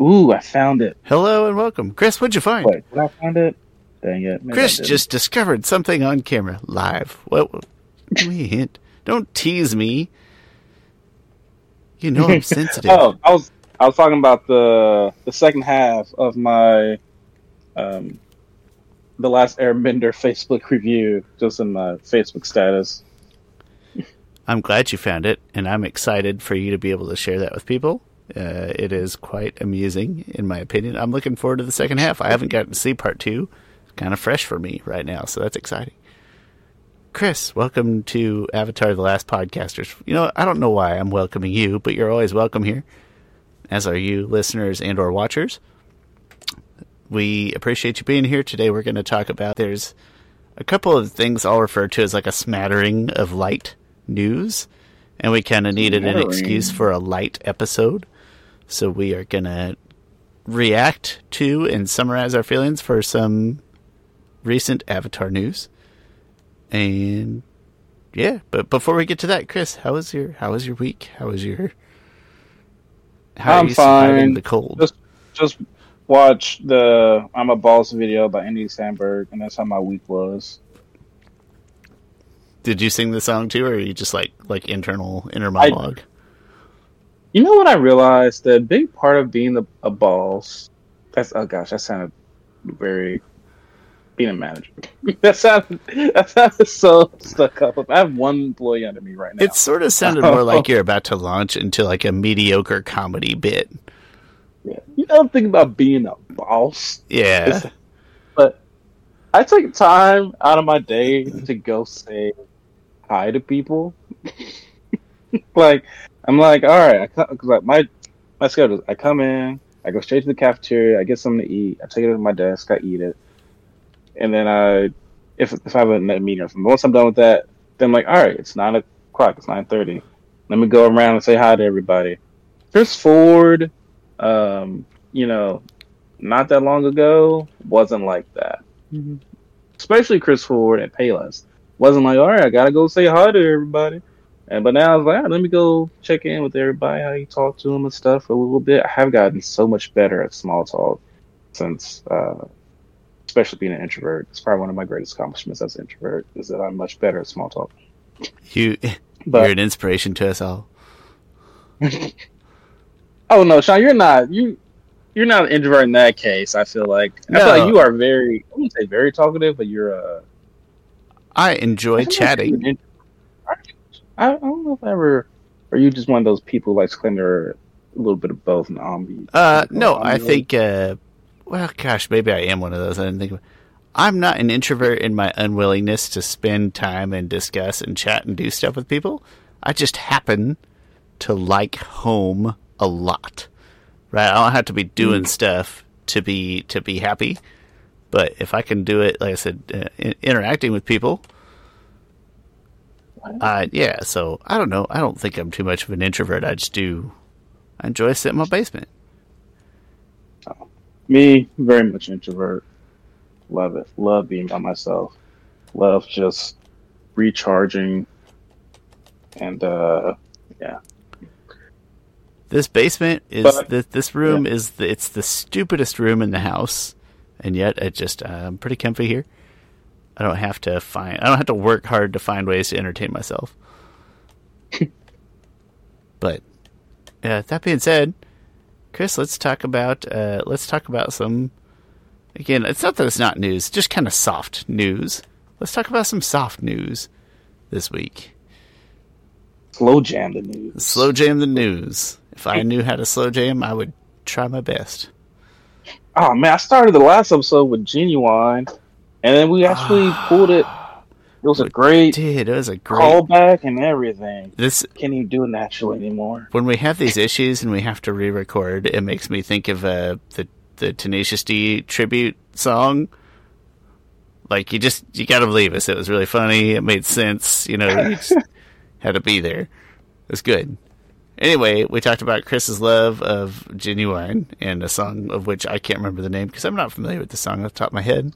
Ooh, I found it. Hello and welcome. Chris, what'd you find? Wait, did I find it? Dang it. Chris just discovered something on camera live. What? what- Give me a hint. Don't tease me. You know I'm sensitive. Oh, I was I was talking about the the second half of my um the last Airbender Facebook review, just in my Facebook status. I'm glad you found it, and I'm excited for you to be able to share that with people. Uh, it is quite amusing, in my opinion. I'm looking forward to the second half. I haven't gotten to see part two. It's kind of fresh for me right now, so that's exciting. Chris, welcome to Avatar: The Last Podcasters. You know, I don't know why I'm welcoming you, but you're always welcome here, as are you, listeners and/or watchers. We appreciate you being here today. We're going to talk about there's a couple of things I'll refer to as like a smattering of light news, and we kind of needed an excuse for a light episode. So we are going to react to and summarize our feelings for some recent Avatar news. And yeah, but before we get to that, Chris, how was your how was your week? How was your how are I'm you surviving fine. the cold? Just just watch the I'm a Boss video by Andy Samberg, and that's how my week was. Did you sing the song too, or are you just like like internal inner monologue? You know what I realized? The big part of being a, a boss. That's oh gosh, that sounded very being a manager. that sounded that sounded so stuck up. I have one employee under me right now. It sort of sounded more like you're about to launch into like a mediocre comedy bit. Yeah. You don't think about being a boss, Yeah. but I take time out of my day to go say hi to people. like I'm like, all right, I cause like my my schedule. is I come in, I go straight to the cafeteria, I get something to eat, I take it to my desk, I eat it, and then I, if if I have a meeting or something, once I'm done with that, then I'm like, all right, it's nine o'clock, it's nine thirty. Let me go around and say hi to everybody. Chris Ford, um, you know, not that long ago wasn't like that. Especially Chris Ford and Payless wasn't like, all right, I gotta go say hi to everybody. And but now I was like, ah, let me go check in with everybody, how you talk to them and stuff a little bit. I have gotten so much better at small talk since, uh, especially being an introvert. It's probably one of my greatest accomplishments as an introvert is that I'm much better at small talk. You you're an inspiration to us all. oh no, Sean, you're not you. You're not an introvert in that case. I feel like I feel like you are very. I wouldn't say very talkative, but you're uh, I enjoy I feel like chatting. you're an introvert. I, I don't know if I ever. Are you just one of those people who likes to claim they're a little bit of both and ambi. Uh, no, I think. Uh, well, gosh, maybe I am one of those. I didn't think. Of, I'm not an introvert in my unwillingness to spend time and discuss and chat and do stuff with people. I just happen to like home a lot. Right? I don't have to be doing stuff to be to be happy. But if I can do it, like I said, uh, in- interacting with people, uh, yeah. So I don't know. I don't think I'm too much of an introvert. I just do. I enjoy sitting in my basement. Me, very much introvert. Love it. Love being by myself. Love just recharging. And uh yeah. This basement is But- this, this room is the, it's the stupidest room in the house, and yet it just uh, I'm pretty comfy here. I don't have to find I don't have to work hard to find ways to entertain myself. but uh, that being said, Chris, let's talk about uh, let's talk about some. Again, it's not that it's not news, just kind of soft news. Let's talk about some soft news this week. Slow jam the news. Slow jam the news. If I knew how to slow jam, I would try my best. Oh man, I started the last episode with Ginuwine and then we actually pulled it. It was a great Dude, it was a great. callback and everything. This Can't even do it naturally anymore. when we have these issues and we have to re-record, it makes me think of uh, the the Tenacious D tribute song. Like you just you got to believe us. It was really funny. It made sense. You know, you just had to be there. It was good. Anyway, we talked about Chris's love of Ginuwine and a song of which I can't remember the name because I'm not familiar with the song off the top of my head.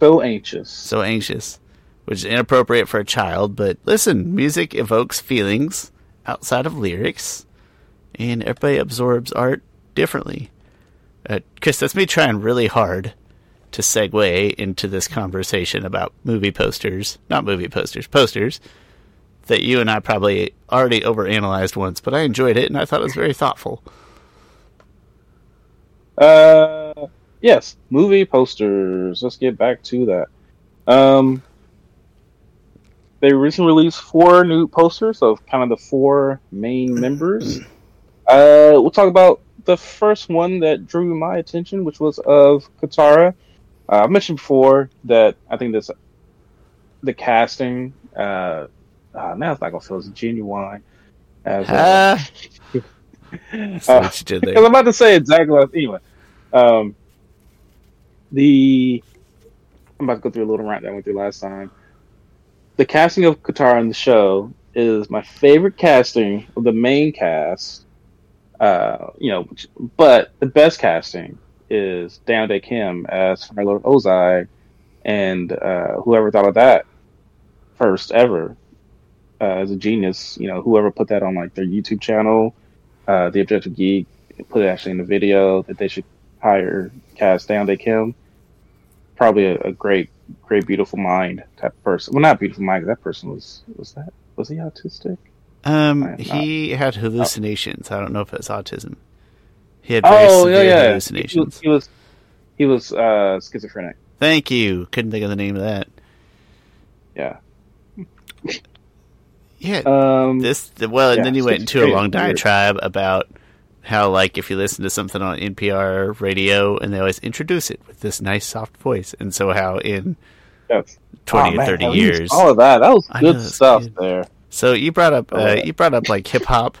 So anxious. so anxious, which is inappropriate for a child. But listen, music evokes feelings outside of lyrics, and everybody absorbs art differently. Uh, Chris, that's me trying really hard to segue into this conversation about movie posters, not movie posters, posters that you and I probably already overanalyzed once, but I enjoyed it and I thought it was very thoughtful. Uh, yes, movie posters. Let's get back to that. Um, they recently released four new posters of kind of the four main members. Uh, we'll talk about the first one that drew my attention, which was of Katara. Uh, I mentioned before that I think this the casting. Uh, uh, now it's not gonna feel as genuine as. Uh, uh, what you did there. I'm about to say exactly what, anyway. Um, the I'm about to go through a little rant that I went through last time. The casting of Katara in the show is my favorite casting of the main cast. Uh, you know, but the best casting is Daniel Dae Kim as Fire Lord Ozai, and uh, whoever thought of that first ever uh, as a genius. You know, whoever put that on like their YouTube channel, uh, the Objective Geek, put it actually in the video that they should hire cast Daniel Dae Kim. Probably a, a, great, great, beautiful mind type person. Well, not beautiful mind. That person was was that was he autistic? Um, he had hallucinations. Oh. I don't know if it's autism. He had very oh, severe yeah, yeah. hallucinations. He was he was, he was uh, schizophrenic. Thank you. Couldn't think of the name of that. Yeah. yeah. Um, this well, and yeah, then you went into a long diatribe about how, like, if you listen to something on NPR radio, and they always introduce it with this nice soft voice, and so how in yes. twenty oh, or thirty years, all of that that was good stuff good. there. So you brought up uh, you brought up like hip hop,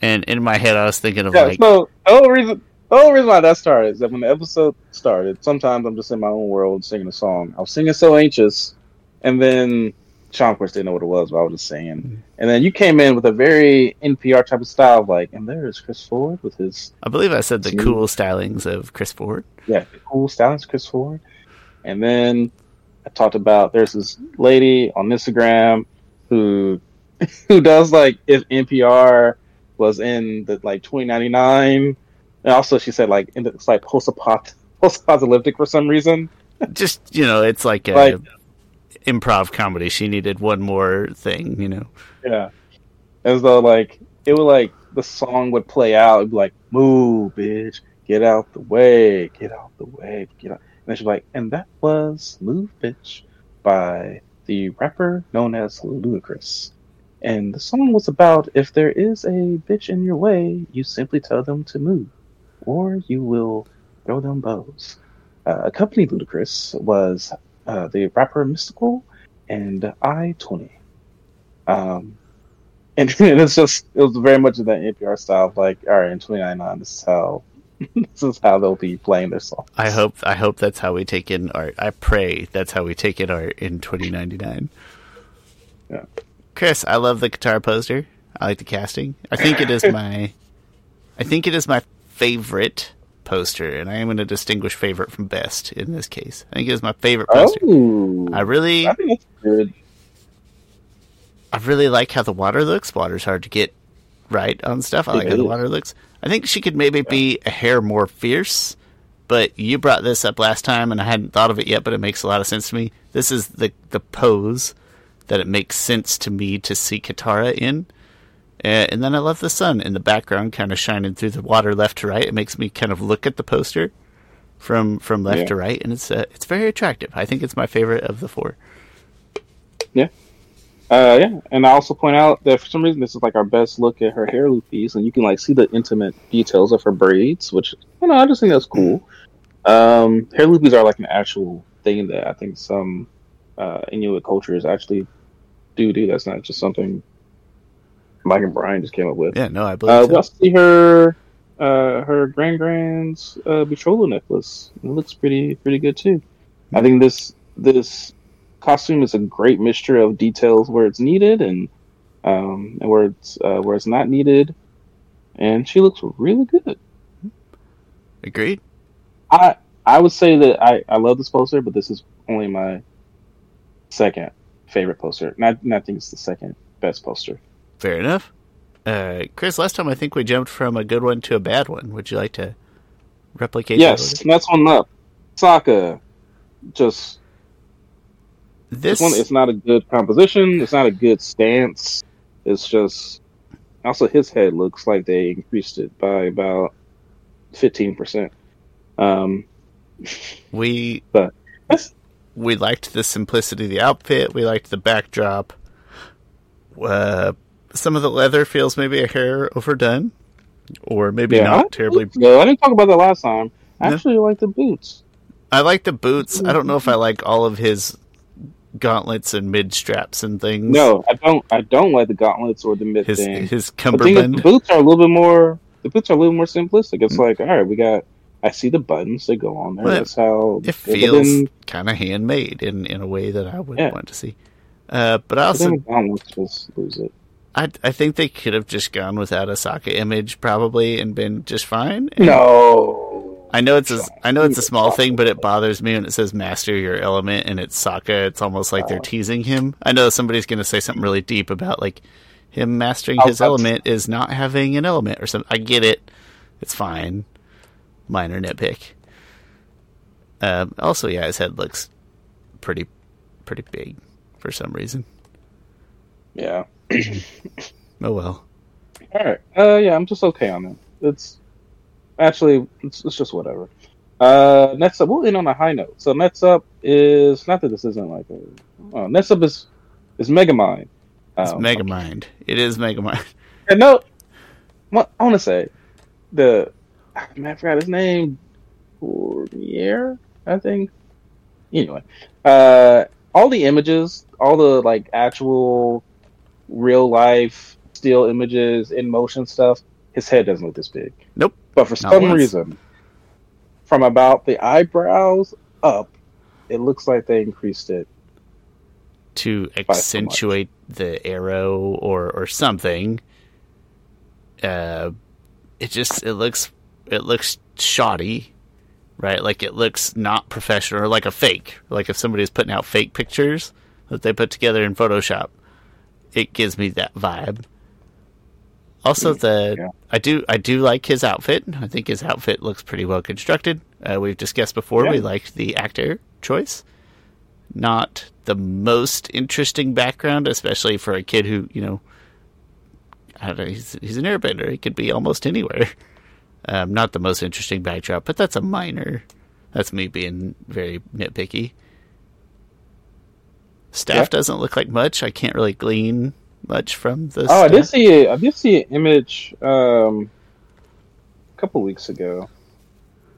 and in my head I was thinking of yeah, like so the only reason the only reason why that started is that when the episode started, sometimes I'm just in my own world singing a song. I was singing so anxious, and then Sean of course didn't know what it was, but I was just saying. Mm-hmm. And then you came in with a very NPR type of style, of like, and there is Chris Ford with his. I believe I said the smooth. cool stylings of Chris Ford. Yeah, cool stylings, Chris Ford. And then I talked about there's this lady on Instagram who who does like if NPR was in the like 2099, and also she said like in the, it's like post apocalyptic for some reason. Just you know, it's like a like, improv comedy. She needed one more thing, you know. Yeah, as though like it would like the song would play out. It'd be like, "Move, bitch, get out the way, get out the way, get out." And then she's like, "And that was Move, bitch," by the rapper known as Ludacris. And the song was about if there is a bitch in your way, you simply tell them to move, or you will throw them bows. Uh, accompanied Ludacris was uh, the rapper Mystikal, and I Twenty. Um, and, and, it's just it was very much of that NPR style. Of like, all right, in 2099, this is how this is how they'll be playing their song. I hope I hope that's how we take in art. I pray that's how we take in art in 2099. Yeah. Chris, I love the Katara poster. I like the casting. I think it is my I think it is my favorite poster, and I am going to distinguish favorite from best in this case. I think it is my favorite poster. Oh, I really I think good. I really like how the water looks. Water's hard to get right on stuff. I like how the water looks. I think she could maybe be a hair more fierce, but you brought this up last time, and I hadn't thought of it yet, but it makes a lot of sense to me. This is the the pose that it makes sense to me to see Katara in. Uh, and then I love the sun in the background, kind of shining through the water left to right. It makes me kind of look at the poster from from left yeah. to right, and it's uh, it's very attractive. I think it's my favorite of the four. Yeah, uh, yeah, and I also point out that for some reason this is like our best look at her hair loop piece, and you can like see the intimate details of her braids, which you know I just think that's cool. Um, hair loopies are like an actual thing that I think some uh, Inuit cultures actually do do. That's not just something Mike and Brian just came up with. Yeah, no, I believe. Uh, so. We'll see her uh, her Gran Gran's uh, betrothal necklace. It looks pretty pretty good too. I think this this costume is a great mixture of details where it's needed and um, and where it's uh, where it's not needed, and she looks really good. Agreed. I I would say that I, I love this poster, but this is only my second favorite poster. Not, not think it's the second best poster. Fair enough. Uh, Chris, last time I think we jumped from a good one to a bad one. Would you like to replicate? Yes, next one up. Sokka. Just This this one. It's not a good composition. It's not a good stance. It's just also his head looks like they increased it by about fifteen percent. Um, we but we liked the simplicity of the outfit. We liked the backdrop. Uh, some of the leather feels maybe a hair overdone, or maybe yeah. not I, terribly. No, I didn't talk about that last time. I No. actually like the boots. I like the boots. I don't know if I like all of his gauntlets and mid straps and things. No, I don't. I don't like the gauntlets or the mid his thing. his The cummerbund. the boots are a little bit more. The boots are a little more simplistic. Mm. It's like, all right, we got. I see the buttons that go on there. Well, That's how It feels kind of handmade in in a way that I would Yeah. want to see. Uh, but I also then the gauntlets just lose it. I I think they could have just gone without a Sokka image probably and been just fine. And No, I know it's a I know it's a small thing, but it bothers me when it says master your element and it's Sokka. It's almost like they're teasing him. I know somebody's going to say something really deep about like him mastering I'll- his I'll- element is not having an element or something. I get it. It's fine. Minor nitpick. Um, also, yeah, his head looks pretty pretty big for some reason. Yeah. Oh well. All right. Uh, yeah, I'm just okay on it. It's actually it's, it's just whatever. Uh, next up, we'll end on a high note. So next up is not that this isn't like a. Uh, next up is is Megamind. It's Um, Megamind. It is Megamind. And no, what I want to say, the man, I forgot his name, Fournier, I think. Anyway, uh, all the images, all the like actual real life still images in motion stuff, his head doesn't look this big. Nope. But for some once. reason, from about the eyebrows up, it looks like they increased it. to so accentuate the arrow or or something. Uh, it just it looks it looks shoddy, right? Like it looks not professional, or like a fake. Like if somebody's putting out fake pictures that they put together in Photoshop, it gives me that vibe. Also, the Yeah. I do I do like his outfit. I think his outfit looks pretty well constructed. Uh, we've discussed before. Yeah. We liked the actor choice not the most interesting background, especially for a kid who, you know, I don't know, he's, he's an airbender. He could be almost anywhere. Um, not the most interesting backdrop, but that's a minor. That's me being very nitpicky. Staff Yeah. doesn't look like much. I can't really glean much from the. Oh, I did staff. see it. I did see an image um, a couple weeks ago,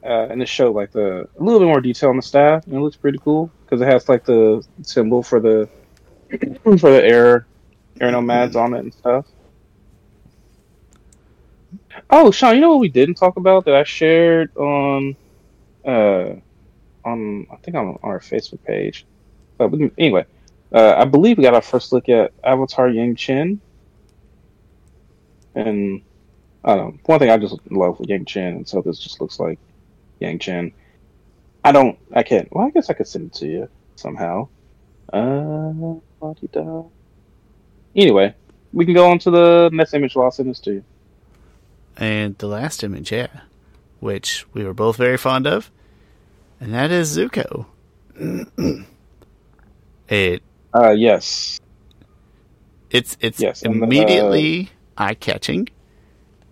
uh, and it showed like the a little bit more detail on the staff, and it looks pretty cool because it has like the symbol for the for the air air nomads on it and stuff. Oh, Sean, you know what we didn't talk about that I shared on uh on I think on our Facebook page. But anyway, uh, I believe we got our first look at Avatar Yangchen. And I don't know. One thing I just love with Yangchen, and so this just looks like Yangchen. I don't. I can't. Well, I guess I could send it to you somehow. Uh. Anyway, we can go on to the next image. While I'll send this to you. And the last image, yeah, which we were both very fond of, and that is Zuko. it Uh, yes. it's it's Yes, the- immediately eye catching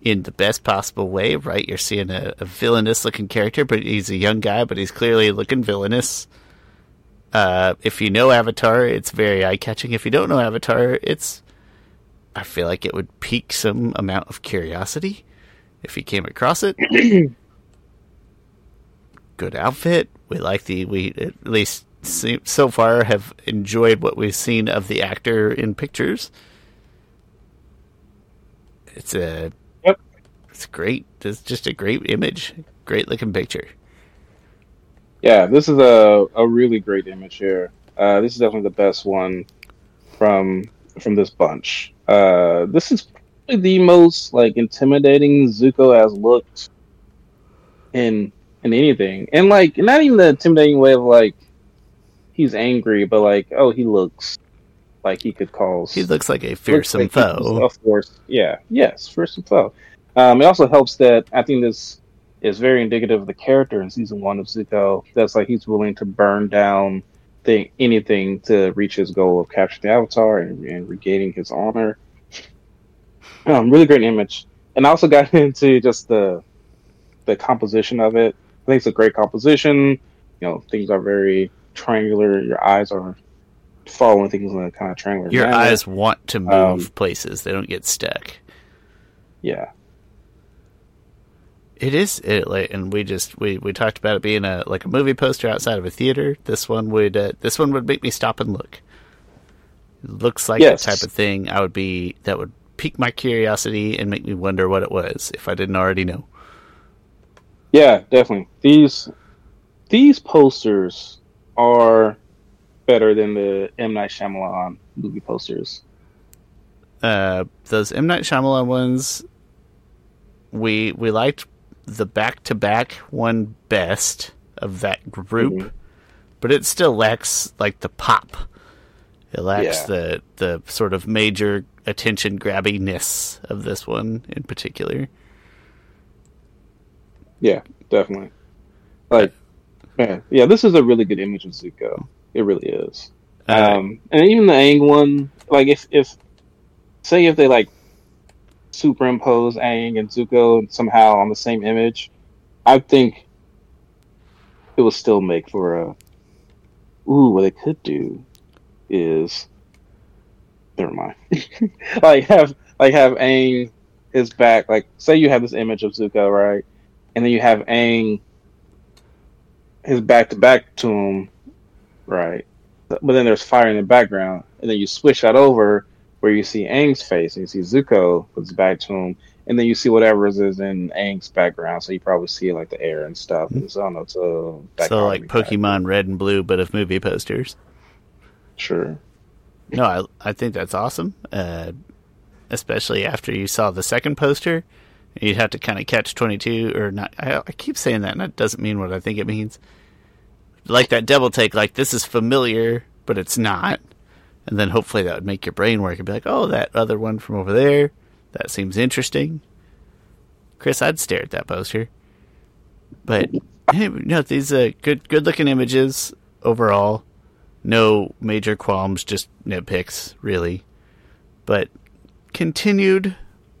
in the best possible way, right? You're seeing a, a villainous looking character, but he's a young guy, but he's clearly looking villainous. Uh, if you know Avatar, it's very eye catching. If you don't know Avatar, it's I feel like it would pique some amount of curiosity if you came across it. Good outfit. We like the we at least so far have enjoyed what we've seen of the actor in pictures. It's a Yep. it's great. It's just a great image, great looking picture. Yeah, this is a, a really great image here. Uh, this is definitely the best one from from this bunch. Uh, this is probably the most like intimidating Zuko has looked in in anything, and like not even the intimidating way of like he's angry, but like oh he looks like he could cause. He looks like a fearsome like foe. Of course, yeah, yes, fearsome foe. Um, it also helps that I think this is very indicative of the character in season one of Zuko. That's like he's willing to burn down thing, anything to reach his goal of capturing the Avatar and, and regaining his honor. Um, really great image, and I also got into just the the composition of it. I think it's a great composition. You know, things are very triangular. Your eyes are following things in a kind of triangular. Your manner. eyes want to move um, places; they don't get stuck. Yeah, it is it, like, and we just we, we talked about it being a like a movie poster outside of a theater. This one would uh, this one would make me stop and look. It looks like yes. the type of thing I would be that would pique my curiosity and make me wonder what it was if I didn't already know. Yeah, definitely. These these posters are better than the M Night Shyamalan movie posters. Uh, those M Night Shyamalan ones, we we liked the back to back one best of that group, mm-hmm. but it still lacks like the pop. It lacks yeah. the the sort of major attention grabbiness of this one in particular. Yeah, definitely. Like, man, yeah, this is a really good image of Zuko. It really is. Um, and even the Aang one, like if if say if they like superimpose Aang and Zuko somehow on the same image, I think it will still make for a. Ooh, what it could do is, never mind. like have like have Aang his back. Like say you have this image of Zuko, right, and then you have Aang his back to back to him, right, but then there's fire in the background, and then you switch that over where you see Aang's face and you see Zuko puts back to him, and then you see whatever is in Aang's background. So you probably see like the air and stuff. Mm-hmm. So I don't know. So, so like Pokemon Red and Blue, but of movie posters. Sure. No, I I think that's awesome. Uh, especially after you saw the second poster, you'd have to kind of catch twenty two or not. I, I keep saying that, and that doesn't mean what I think it means. Like that double take, like this is familiar, but it's not and then hopefully that would make your brain work and be like, oh, that other one from over there, that seems interesting. Chris, I'd stare at that poster. But no, these are good, good looking images overall. No major qualms, just nitpicks, really. But continued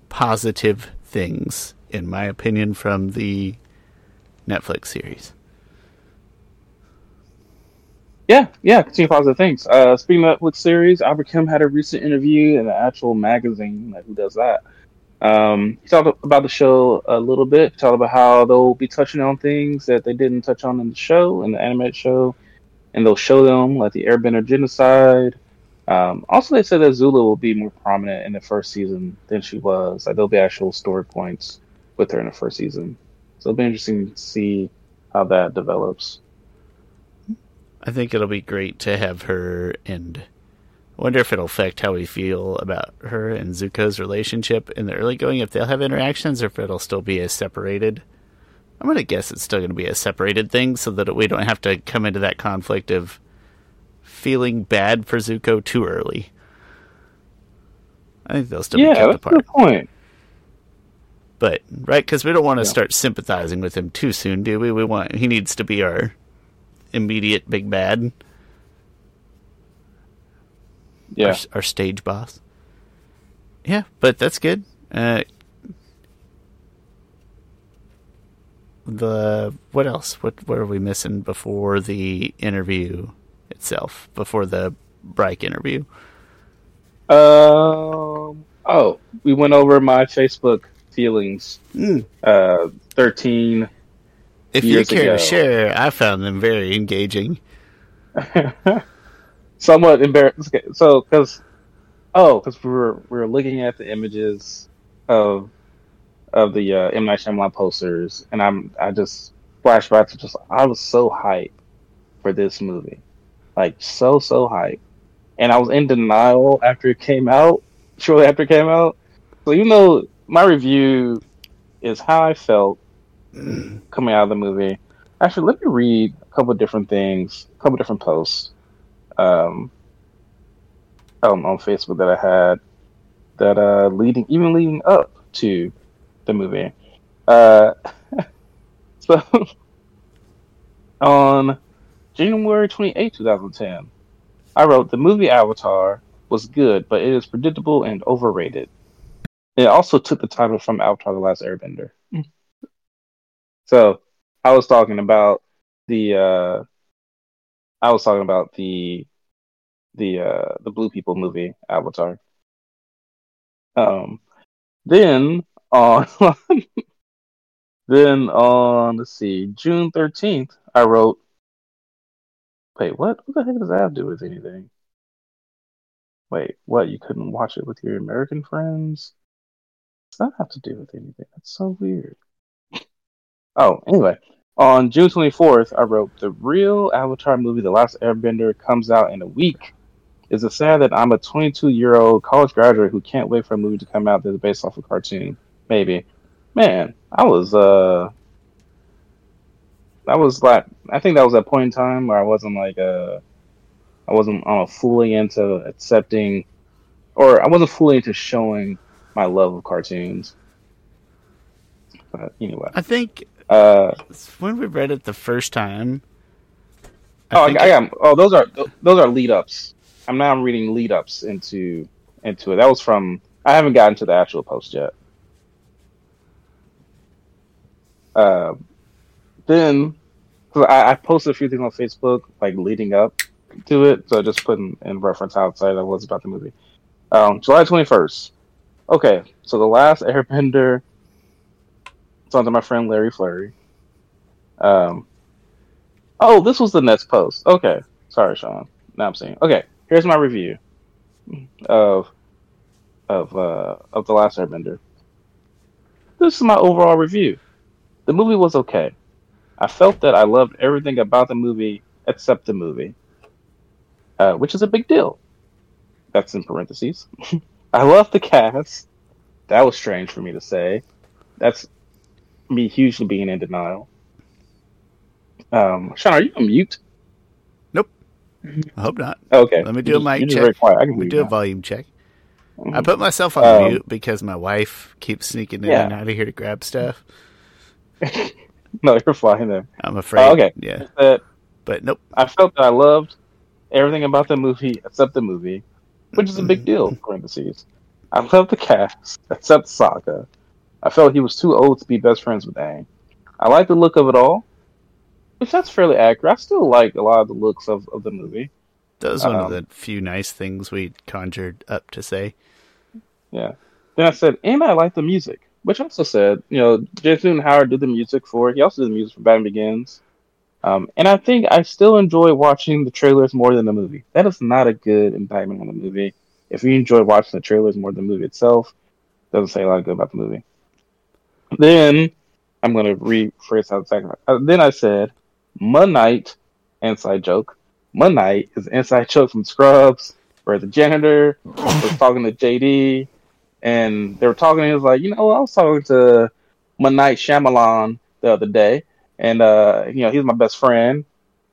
positive things, in my opinion, from the Netflix series. Yeah, yeah, continue positive things. Uh, speaking of Netflix series, Albert Kim had a recent interview in the actual magazine. Like, who does that? Um, he talked about the show a little bit. Talked about how they'll be touching on things that they didn't touch on in the show, in the animated show, and they'll show them like the Airbender genocide. Um, also, they said that Azula will be more prominent in the first season than she was. Like, there'll be actual story points with her in the first season. So it'll be interesting to see how that develops. I think it'll be great to have her and I wonder if it'll affect how we feel about her and Zuko's relationship in the early going, if they'll have interactions or if it'll still be a separated. I'm going to guess it's still going to be a separated thing so that we don't have to come into that conflict of feeling bad for Zuko too early. I think they'll still yeah, be kept apart. Good point. But right, because we don't want to yeah. start sympathizing with him too soon, do we? We want he needs to be our immediate big bad. Yeah, our, our stage boss. Yeah, but that's good. Uh, the what else? What what are we missing before the interview itself? Before the Bryke interview? Um. Oh, we went over my Facebook feelings. Mm. Uh, thirteen if you care ago. to share, I found them very engaging. Somewhat embarrassed. So, because oh, because we were we were looking at the images of of the uh, M Night Shyamalan posters, and I'm I just flashback to just I was so hyped for this movie, like so so hyped, and I was in denial after it came out. Shortly after it came out, so even though my review is how I felt coming out of the movie. Actually, let me read a couple different things, a couple different posts. Um, um, on Facebook that I had that uh leading even leading up to the movie. Uh, so on January 28, 2010, I wrote the movie Avatar was good, but it is predictable and overrated. It also took the title from Avatar: The Last Airbender. So I was talking about the uh, I was talking about the the uh, the Blue People movie Avatar. Um, then on then on let's see June thirteenth, I wrote. Wait, what? What the heck does that have to do with anything? Wait, what? You couldn't watch it with your American friends? Does that have to do with anything? That's so weird. Oh, anyway, on June 24th, I wrote the real Avatar movie, The Last Airbender, comes out in a week. Is it sad that I'm a 22 year old college graduate who can't wait for a movie to come out that's based off a cartoon? Maybe. Man, I was uh, that was like I think that was a point in time where I wasn't like uh, I wasn't uh, fully into accepting, or I wasn't fully into showing my love of cartoons. But anyway, I think uh, when we read it the first time. oh, I, I am. Oh, those are those are lead ups. I'm now reading lead ups into into it. That was from. I haven't gotten to the actual post yet. Uh, then I, I posted a few things on Facebook like leading up to it, so just putting in reference how excited I was about the movie. Um, July 21st. Okay, so the last Airbender. It's to my friend Larry Flurry. Um. Oh, this was the next post. Okay, sorry, Sean. Now I'm seeing. Okay, here's my review of of uh, of the last Airbender. This is my overall review. The movie was okay. I felt that I loved everything about the movie except the movie, uh, which is a big deal. That's in parentheses. I love the cast. That was strange for me to say. That's me hugely being in denial. Um, Sean, are you on mute? Nope. I hope not. Okay. Let me do You're a mic just check. very quiet. I can Let me do you a volume check. I put myself on Um, mute because my wife keeps sneaking in Yeah. and out of here to grab stuff. No, you're flying there. I'm afraid. Oh, okay. Yeah. That But nope. I felt that I loved everything about the movie except the movie, which is a big deal. Parentheses. I loved the cast except Sokka. I felt he was too old to be best friends with Aang. I like the look of it all, which that's fairly accurate. I still like a lot of the looks of, of the movie. That was one of Um, the few nice things we conjured up to say. Yeah. Then I said, and I like the music, which also said, you know, Jason Howard did the music for. He also did the music for Batman Begins. Um, and I think I still enjoy watching the trailers more than the movie. That is not a good indictment on the movie. If you enjoy watching the trailers more than the movie itself, doesn't say a lot good about the movie. Then I'm going to rephrase how the second. Uh, then I said, Knight, inside joke. Knight is inside joke from Scrubs, where the janitor was talking to JD, and they were talking. And he was like, you know, I was talking to Moon Knight Shyamalan the other day, and uh, you know, he's my best friend.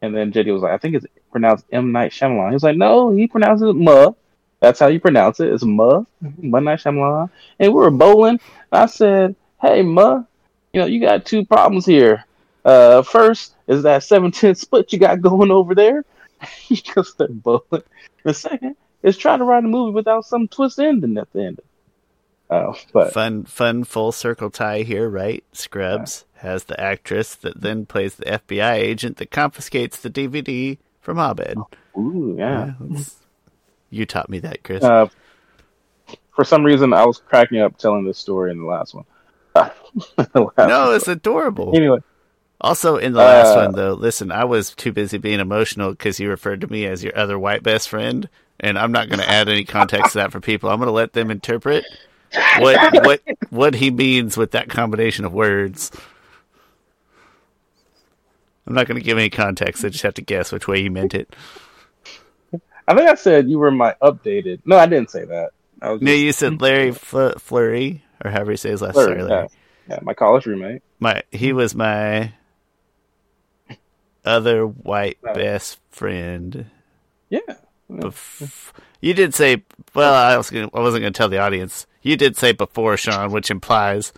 And then JD was like, I think it's pronounced M Night Shyamalan. He was like, no, he pronounces it Ma. That's how you pronounce it. It's Muh, Ma Night Shyamalan. And we were bowling. I said, hey Ma, you know, you got two problems here. Uh, first is that seven ten split you got going over there. Because they're bowling. The second is trying to write a movie without some twist ending at the end. Oh, but Fun, fun full circle tie here, right? Scrubs has the actress that then plays the FBI agent that confiscates the DVD from Abed. ooh, yeah. that's- you taught me that, Chris. Uh, for some reason, I was cracking up telling this story in the last one. No, it's adorable. anyway. Also, in the last Uh, one, though, listen, I was too busy being emotional because you referred to me as your other white best friend, and I'm not going to add any context to that for people. I'm going to let them interpret what what what he means with that combination of words. I'm not going to give any context. I just have to guess which way he meant it. I think I said you were my updated. No, I didn't say that. I was No, just you said Larry Fl- Flurry, or however you say his last name. yeah. Yeah, my college roommate. My he was my other white Right. best friend. Yeah, bef- you did say. Well, I was gonna, I wasn't going to tell the audience. You did say before, Sean, which implies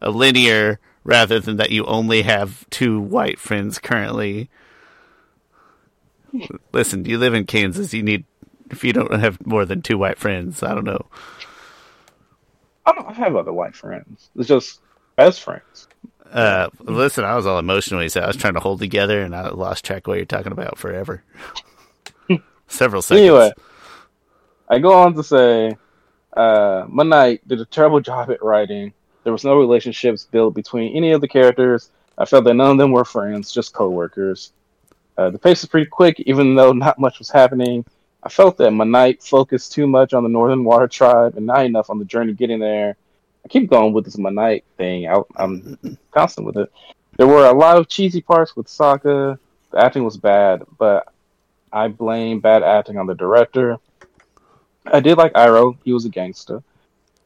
a linear rather than that you only have two white friends currently. Listen, you live in Kansas. You need if you don't have more than two white friends. I don't know. I don't have other white friends. It's just best friends. Uh, listen, I was all emotionally so I was trying to hold together, and I lost track of what you're talking about forever. Several seconds. Anyway, I go on to say, uh, Moon Knight did a terrible job at writing. There was no relationships built between any of the characters. I felt that none of them were friends, just co-workers. Uh, the pace was pretty quick, even though not much was happening. I felt that Moon Knight focused too much on the Northern Water Tribe and not enough on the journey getting there. Keep going with this Knight thing. I, I'm constant with it. There were a lot of cheesy parts with Sokka. The acting was bad, but I blame bad acting on the director. I did like Iroh. He was a gangster.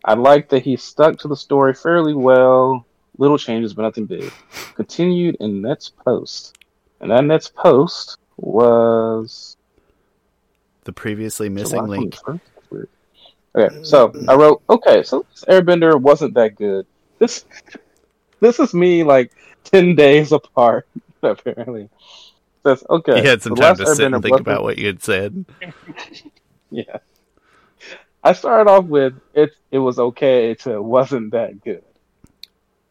I liked that he stuck to the story fairly well. Little changes, but nothing big. Continued in next post. And that next post was the previously missing July link. 21st? Okay, so I wrote, okay, so this Airbender wasn't that good. This this is me like ten days apart, apparently. Says, okay. You had some time to sit and think wasn't- about what you had said. Yeah. I started off with it it was okay to wasn't that good.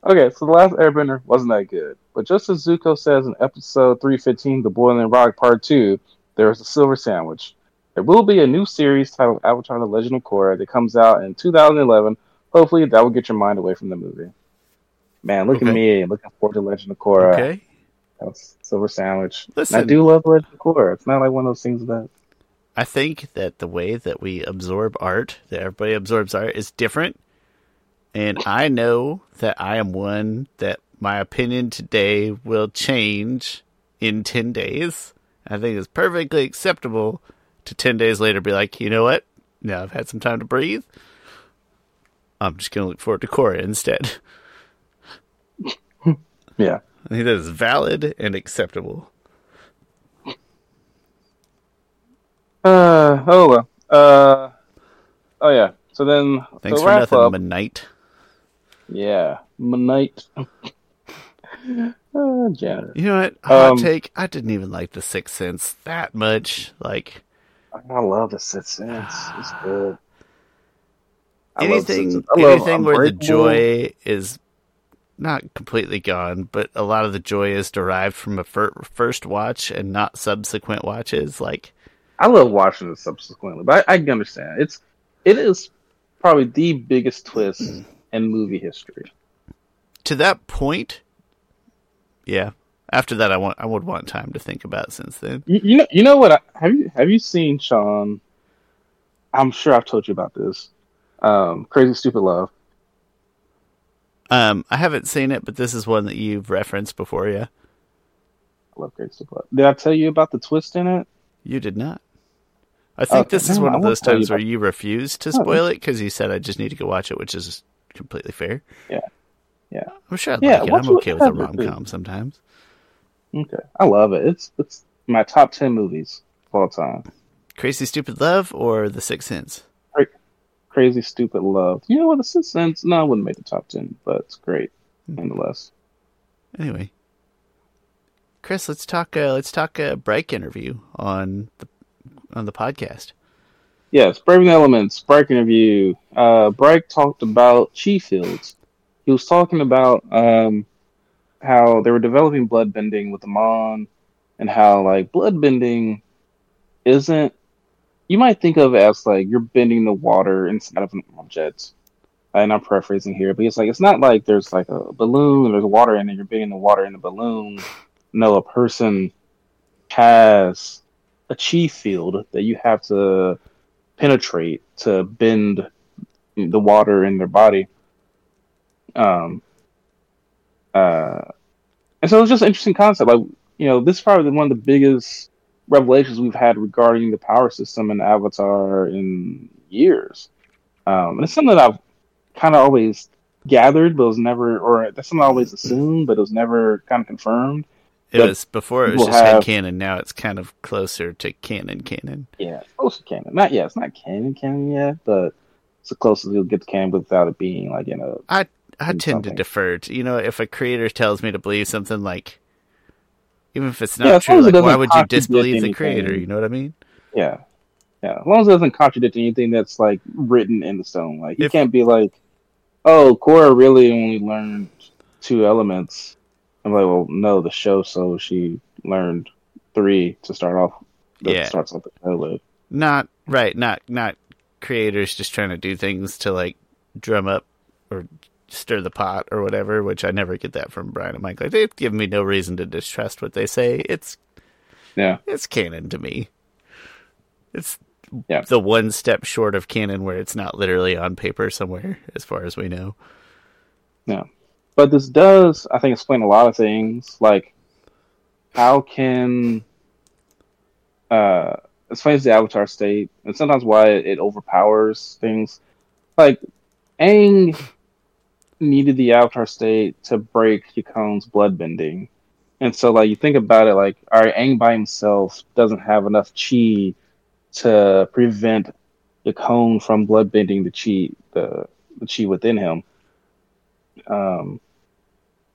Okay, so the last Airbender wasn't that good. But just as Zuko says in episode 315, The Boiling Rock Part 2, there is a silver sandwich. There will be a new series titled Avatar The Legend of Korra that comes out in 2011. Hopefully that will get your mind away from the movie. Man, look Okay. at me looking forward to Legend of Korra. Okay. That's Silver Sandwich. And I do love Legend of Korra. It's not like one of those things that I think that the way that we absorb art, that everybody absorbs art, is different. And I know that I am one that my opinion today will change in 10 days. I think it's perfectly acceptable to 10 days later be like, you know what? Now I've had some time to breathe. I'm just going to look forward to Korra instead. yeah. I think that is valid and acceptable. Uh oh well. Uh oh yeah. So then Thanks to for nothing, up, Monite. yeah, Monite. uh, janitor. You know what? Hot Um, take. I didn't even like the Sixth Sense that much. Like I love the Sixth Sense. It's good. I anything, anything where the joy is not completely gone, but a lot of the joy is derived from a fir- first watch and not subsequent watches. Like I love watching it subsequently, but I, I can understand. It's it is probably the biggest twist mm. in movie history. to that point, yeah. After that, I want I would want time to think about. Since then, You, you know, you know what? I, have you have you seen Sean? I'm sure I've told you about this. Um, Crazy Stupid Love. um, I haven't seen it, but this is one that you've referenced before. Yeah, I love Crazy Stupid Love. Did I tell you about the twist in it? you did not. I think Okay, this is no, one I of those tell you times where you refuse to Oh. spoil it because you said I just need to go watch it, which is completely fair. Yeah. Yeah. I'm sure Yeah, like it. I'm okay with a rom com sometimes. Okay, I love it. It's it's my top ten movies of all time. Crazy Stupid Love or The Sixth Sense? Crazy Stupid Love. You know what? The Sixth Sense. No, I wouldn't make the top ten, but it's great nonetheless. Anyway, Chris, let's talk. Uh, let's talk a Bryke interview on the on the podcast. Yes, Braving Elements, Bryke interview. Uh, Bryke talked about chi fields. He was talking about um, how they were developing blood bending with the Mon, and how like blood bending isn't. You might think of as like you're bending the water inside of an object. And I'm paraphrasing here, but it's like it's not like there's like a balloon there's water in it. You're bending the water in the balloon. No, a person has a chi field that you have to penetrate to bend the water in their body. Um, uh, and so it was just an interesting concept. Like, you know, this is probably one of the biggest revelations we've had regarding the power system in Avatar in years. Um, and it's something that I've kind of always gathered, but it was never, or that's something I always assumed, but it was never kind of confirmed. It But was before it was just have- head canon. Now it's kind of closer to canon canon. Yeah, close to canon. Not yeah, it's not canon canon yet, but it's the closest you'll get to canon without it being like in a I I tend to defer to you know if a creator tells me to believe something like even if it's not long true, like why would you disbelieve the creator? You know what I mean? yeah. Yeah. As long as it doesn't contradict anything that's like written in the stone. Like you If- can't be like, Oh, Korra really only learned two elements. I'm like, well, no, the show so she learned three to start off Yeah. starts off with. Not right, not not creators just trying to do things to like drum up or stir the pot or whatever, which I never get that from Bryan and Mike. Like they've given me no reason to distrust what they say. It's Yeah. it's canon to me. It's Yeah. the one step short of canon where it's not literally on paper somewhere, as far as we know. Yeah, But this does, I think, explain a lot of things. Like, how can uh, explains the Avatar state, and sometimes why it, it overpowers things. Like, Aang needed the Avatar state to break Yakone's bloodbending, and so like you think about it, like, all right, Aang by himself doesn't have enough chi to prevent Yakon from bloodbending the chi, the the chi within him. Um,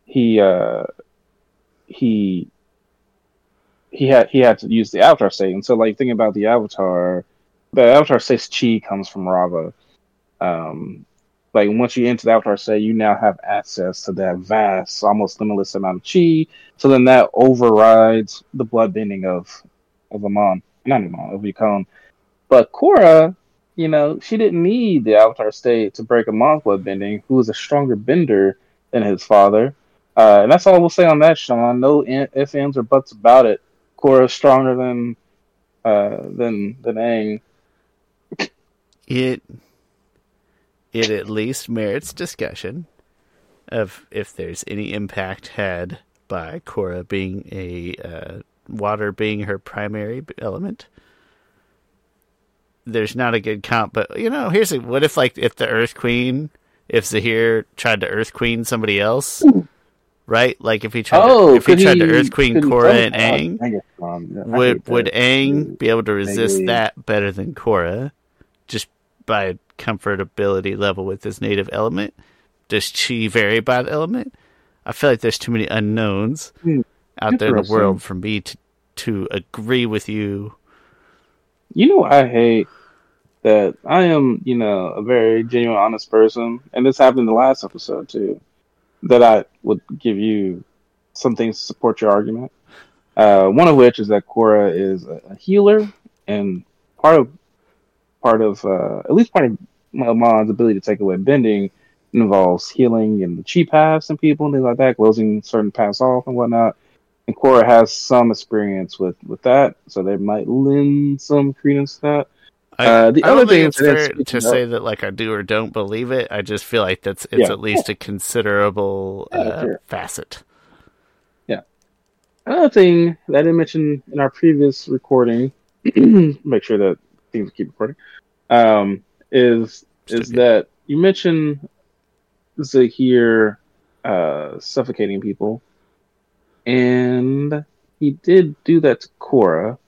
he uh, he he had he had to use the avatar state, and so like thinking about the avatar, the avatar state's chi comes from Raava. Um, like once you enter the avatar state, you now have access to that vast, almost limitless amount of chi. So then that overrides the bloodbending of of Amon, not Amon, of Yakone. But Korra, you know, she didn't need the Avatar state to break Amon's bloodbending, who was a stronger bender than his father. Uh, and that's all we'll say on that, Shawn. No ifs, ands, or buts about it. Korra's stronger than uh, than than Aang. It it at least merits discussion of if there's any impact had by Korra being a uh, water being her primary element. There's not a good comp, but you know, here's a what if like if the Earth Queen, if Zahir tried to Earth Queen somebody else, right? Like if he tried to, if he could tried to Earth Queen he- oh, and God, Aang, dang it, Shawn. Yeah, I would would. Aang be able to resist Maybe. that better than Korra? just by comfortability level with his native element? Does Chi vary by the element? I feel like there's too many unknowns Hmm, out there in the world for me to to agree with you. You know, I hate that I am, you know, a very genuine, honest person, and this happened in the last episode too. That I would give you some things to support your argument. Uh, one of which is that Korra is a, a healer, and part of part of uh, at least part of Mon's ability to take away bending involves healing and the chi paths and people and things like that, closing certain paths off and whatnot. And Korra has some experience with with that, so they might lend some credence to that. I, Uh, the I other don't thing think it's fair to say that like I do or don't believe it. I just feel like that's it's Yeah. at least a considerable Yeah, uh, sure. facet. Yeah. Another thing that I didn't mention in our previous recording, make sure that things keep recording, um, is is that you mentioned Zahir uh, suffocating people, and he did do that to Korra.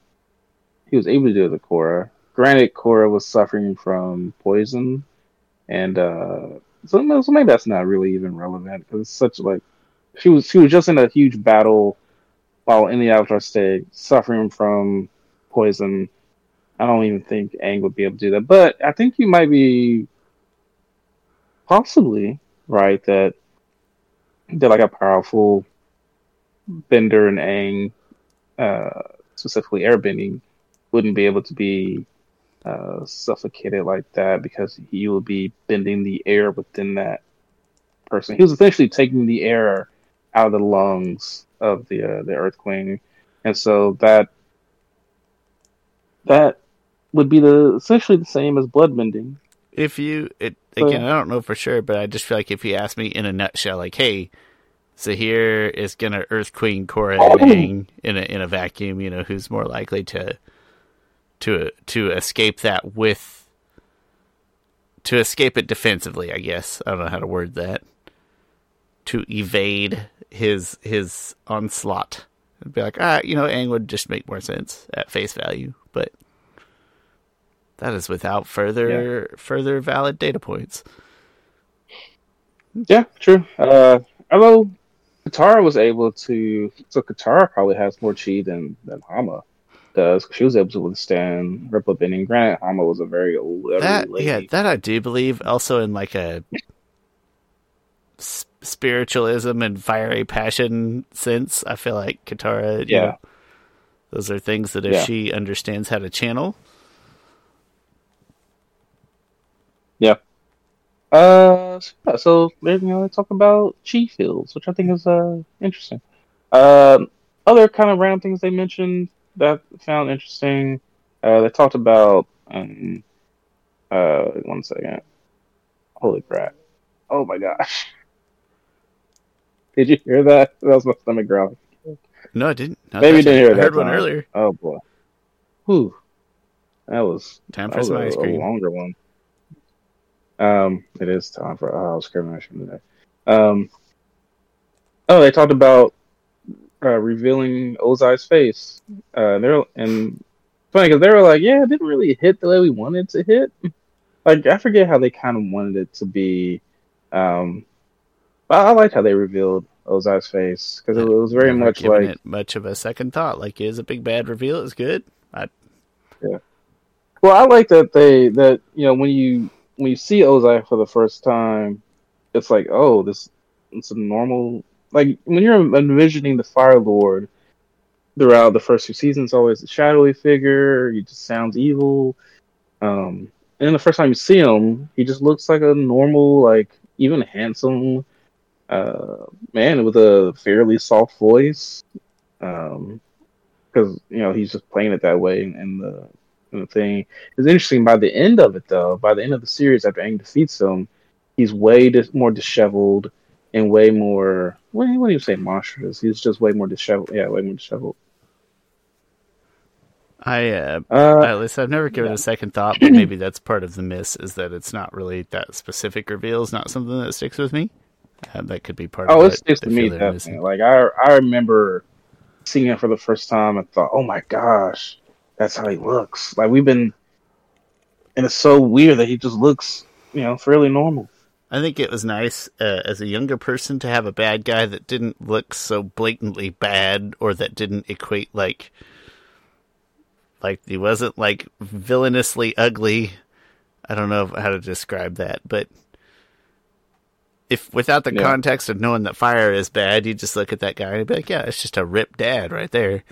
He was able to do it to Korra. Granted, Korra was suffering from poison, and uh, so, so maybe that's not really even relevant because it's such like she was she was just in a huge battle while in the Avatar state, suffering from poison. I don't even think Aang would be able to do that. But I think you might be possibly right that they're like a powerful bender and Aang, uh, specifically airbending, wouldn't be able to be uh, suffocated like that because he would be bending the air within that person. He was essentially taking the air out of the lungs of the uh, the Earth Queen, and so that that would be the essentially the same as bloodbending. If you it So- again, I don't know for sure, but I just feel like if you ask me in a nutshell, like, hey, Zahir is gonna Earth Queen Korra and Aang in a in a vacuum, you know, who's more likely to to to escape that with to escape it defensively, I guess. I don't know how to word that. To evade his his onslaught I'd be like, ah, you know, Aang would just make more sense at face value, but that is without further yeah. further valid data points. Yeah, true. Uh, although Katara was able to, so Katara probably has more chi than than Hama does. She was able to withstand ripple bending. Granted, Hama was a very old. That lady. yeah, that I do believe. Also, in like a spiritualism and fiery passion sense, I feel like Katara. yeah, know, those are things that if yeah. she understands how to channel. Yeah. Uh, so, so you know, let's talk about chi fields, which I think is uh interesting. Um, other kind of random things they mentioned that I found interesting. Uh, they talked about um, uh, one second. Holy crap! Oh my gosh! Did you hear that? That was my stomach growling. No, I didn't. No, Maybe you didn't hear I that. I heard time. one earlier. Oh boy. Whew. That was time for some ice cream. A longer one. Um, it is time for oh, discrimination today. Um, oh, they talked about uh, revealing Ozai's face. Uh, they're and funny because they were like, yeah, it didn't really hit the way we wanted to hit. Like I forget how they kind of wanted it to be. Um, but I liked how they revealed Ozai's face because it was very much like it much of a second thought. Like, is a big bad reveal. It's good. I... Yeah. Well, I like that they that you know when you when you see Ozai for the first time, it's like, oh, this it's a normal like when you're envisioning the Fire Lord throughout the first few seasons, always a shadowy figure. He just sounds evil. Um, and the first time you see him, he just looks like a normal, like even handsome uh, man with a fairly soft voice. Um, because you know he's just playing it that way in, the thing. It's interesting. By the end of it, though, by the end of the series, after Aang defeats him, he's way dis- more disheveled and way more. What, what do you say, monstrous? He's just way more disheveled. Yeah, way more disheveled. I uh, uh, at least I've never given yeah. a second thought, but maybe that's part of the miss is that it's not really that specific reveal is not something that sticks with me. Uh, that could be part oh, of. Oh, it sticks to me definitely. Like I I remember seeing it for the first time and thought, oh my gosh, that's how he looks. Like we've been, and it's so weird that he just looks, you know, fairly normal. I think it was nice uh, as a younger person to have a bad guy that didn't look so blatantly bad or that didn't equate like like he wasn't like villainously ugly. I don't know how to describe that, but if without the yeah. context of knowing that fire is bad, you just look at that guy and be like, "Yeah, it's just a ripped dad right there."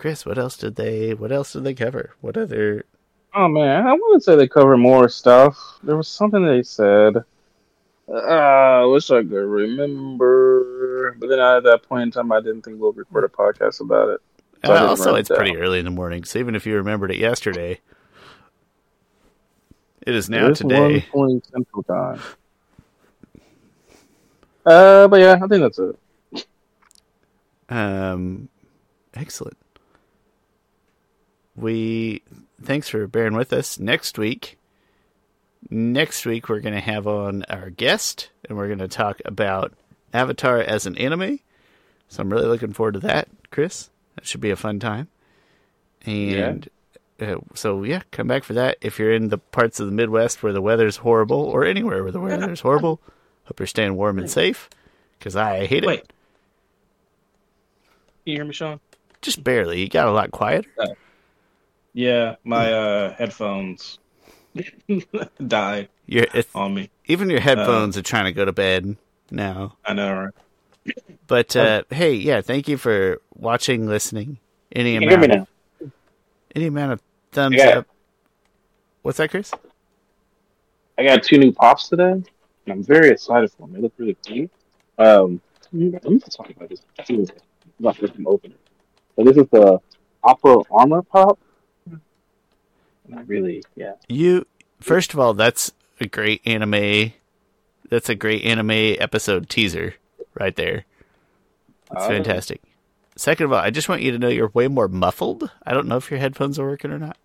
Chris, what else did they? What else did they cover? What other? Oh man, I wouldn't say they cover more stuff. There was something they said. Uh, I wish I could remember, but then at that point in time, I didn't think we'll record a podcast about it. So uh, also, it's it pretty early in the morning, so even if you remembered it yesterday, it is now it is today. One Central Time. Uh, but yeah, I think that's it. Um, excellent we thanks for bearing with us. Next week, next week we're going to have on our guest, and we're going to talk about Avatar as an anime. So I'm really looking forward to that, Chris. That should be a fun time. And yeah. Uh, so yeah, come back for that. If you're in the parts of the Midwest where the weather's horrible, or anywhere where the weather's horrible, hope you're staying warm and safe. Because I hate Wait. it. You hear me, Shawn? Just barely. You got a lot quieter. Uh, yeah, my uh, headphones died your, on me. Even your headphones uh, are trying to go to bed now. I know, right? But uh, hey, yeah, thank you for watching, listening. Any amount of any amount of thumbs got, up. What's that, Chris? I got two new pops today, and I'm very excited for them. They look really cute. Um, let me talk about this. I'm not sure if I'm opening. So this is the Appa Armor Pop. Not really, yeah. You first of all, that's a great anime. That's a great anime episode teaser right there. It's uh, fantastic. Second of all, I just want you to know you're way more muffled. I don't know if your headphones are working or not.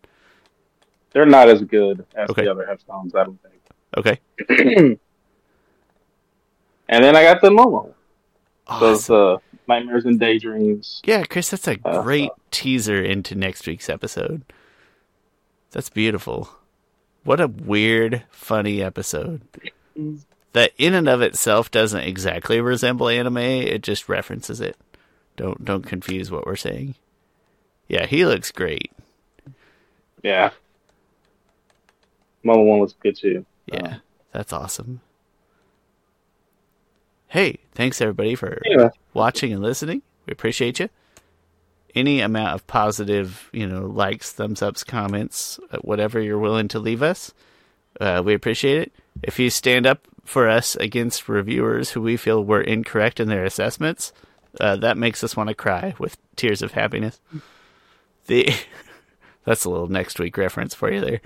They're not as good as okay. the other headphones, I don't think. Okay. And then I got the Momo. Those uh, nightmares and daydreams. Yeah, Chris, that's a Uh, great teaser into next week's episode. That's beautiful. What a weird, funny episode. That in and of itself doesn't exactly resemble anime, it just references it. Don't don't confuse what we're saying. Yeah, he looks great. Yeah. Momo one was good too. Yeah, that's awesome. Hey, thanks everybody for Anyway, watching and listening. We appreciate you. Any amount of positive, you know, likes, thumbs ups, comments, uh, whatever you're willing to leave us, uh, we appreciate it. If you stand up for us against reviewers who we feel were incorrect in their assessments, uh, that makes us want to cry with tears of happiness. The that's a little next week reference for you there.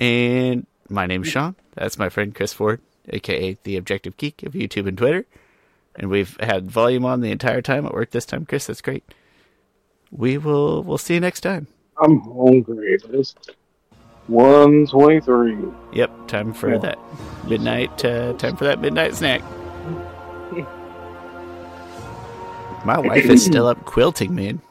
And my name's Shawn. That's my friend Chris Ford, aka the Objective Geek of YouTube and Twitter. And we've had volume on the entire time at work this time, Chris. That's great. We will we'll see you next time. I'm hungry. It's one twenty-three. Yep, time for Yeah. that midnight uh, time for that midnight snack. My wife is still up quilting, man.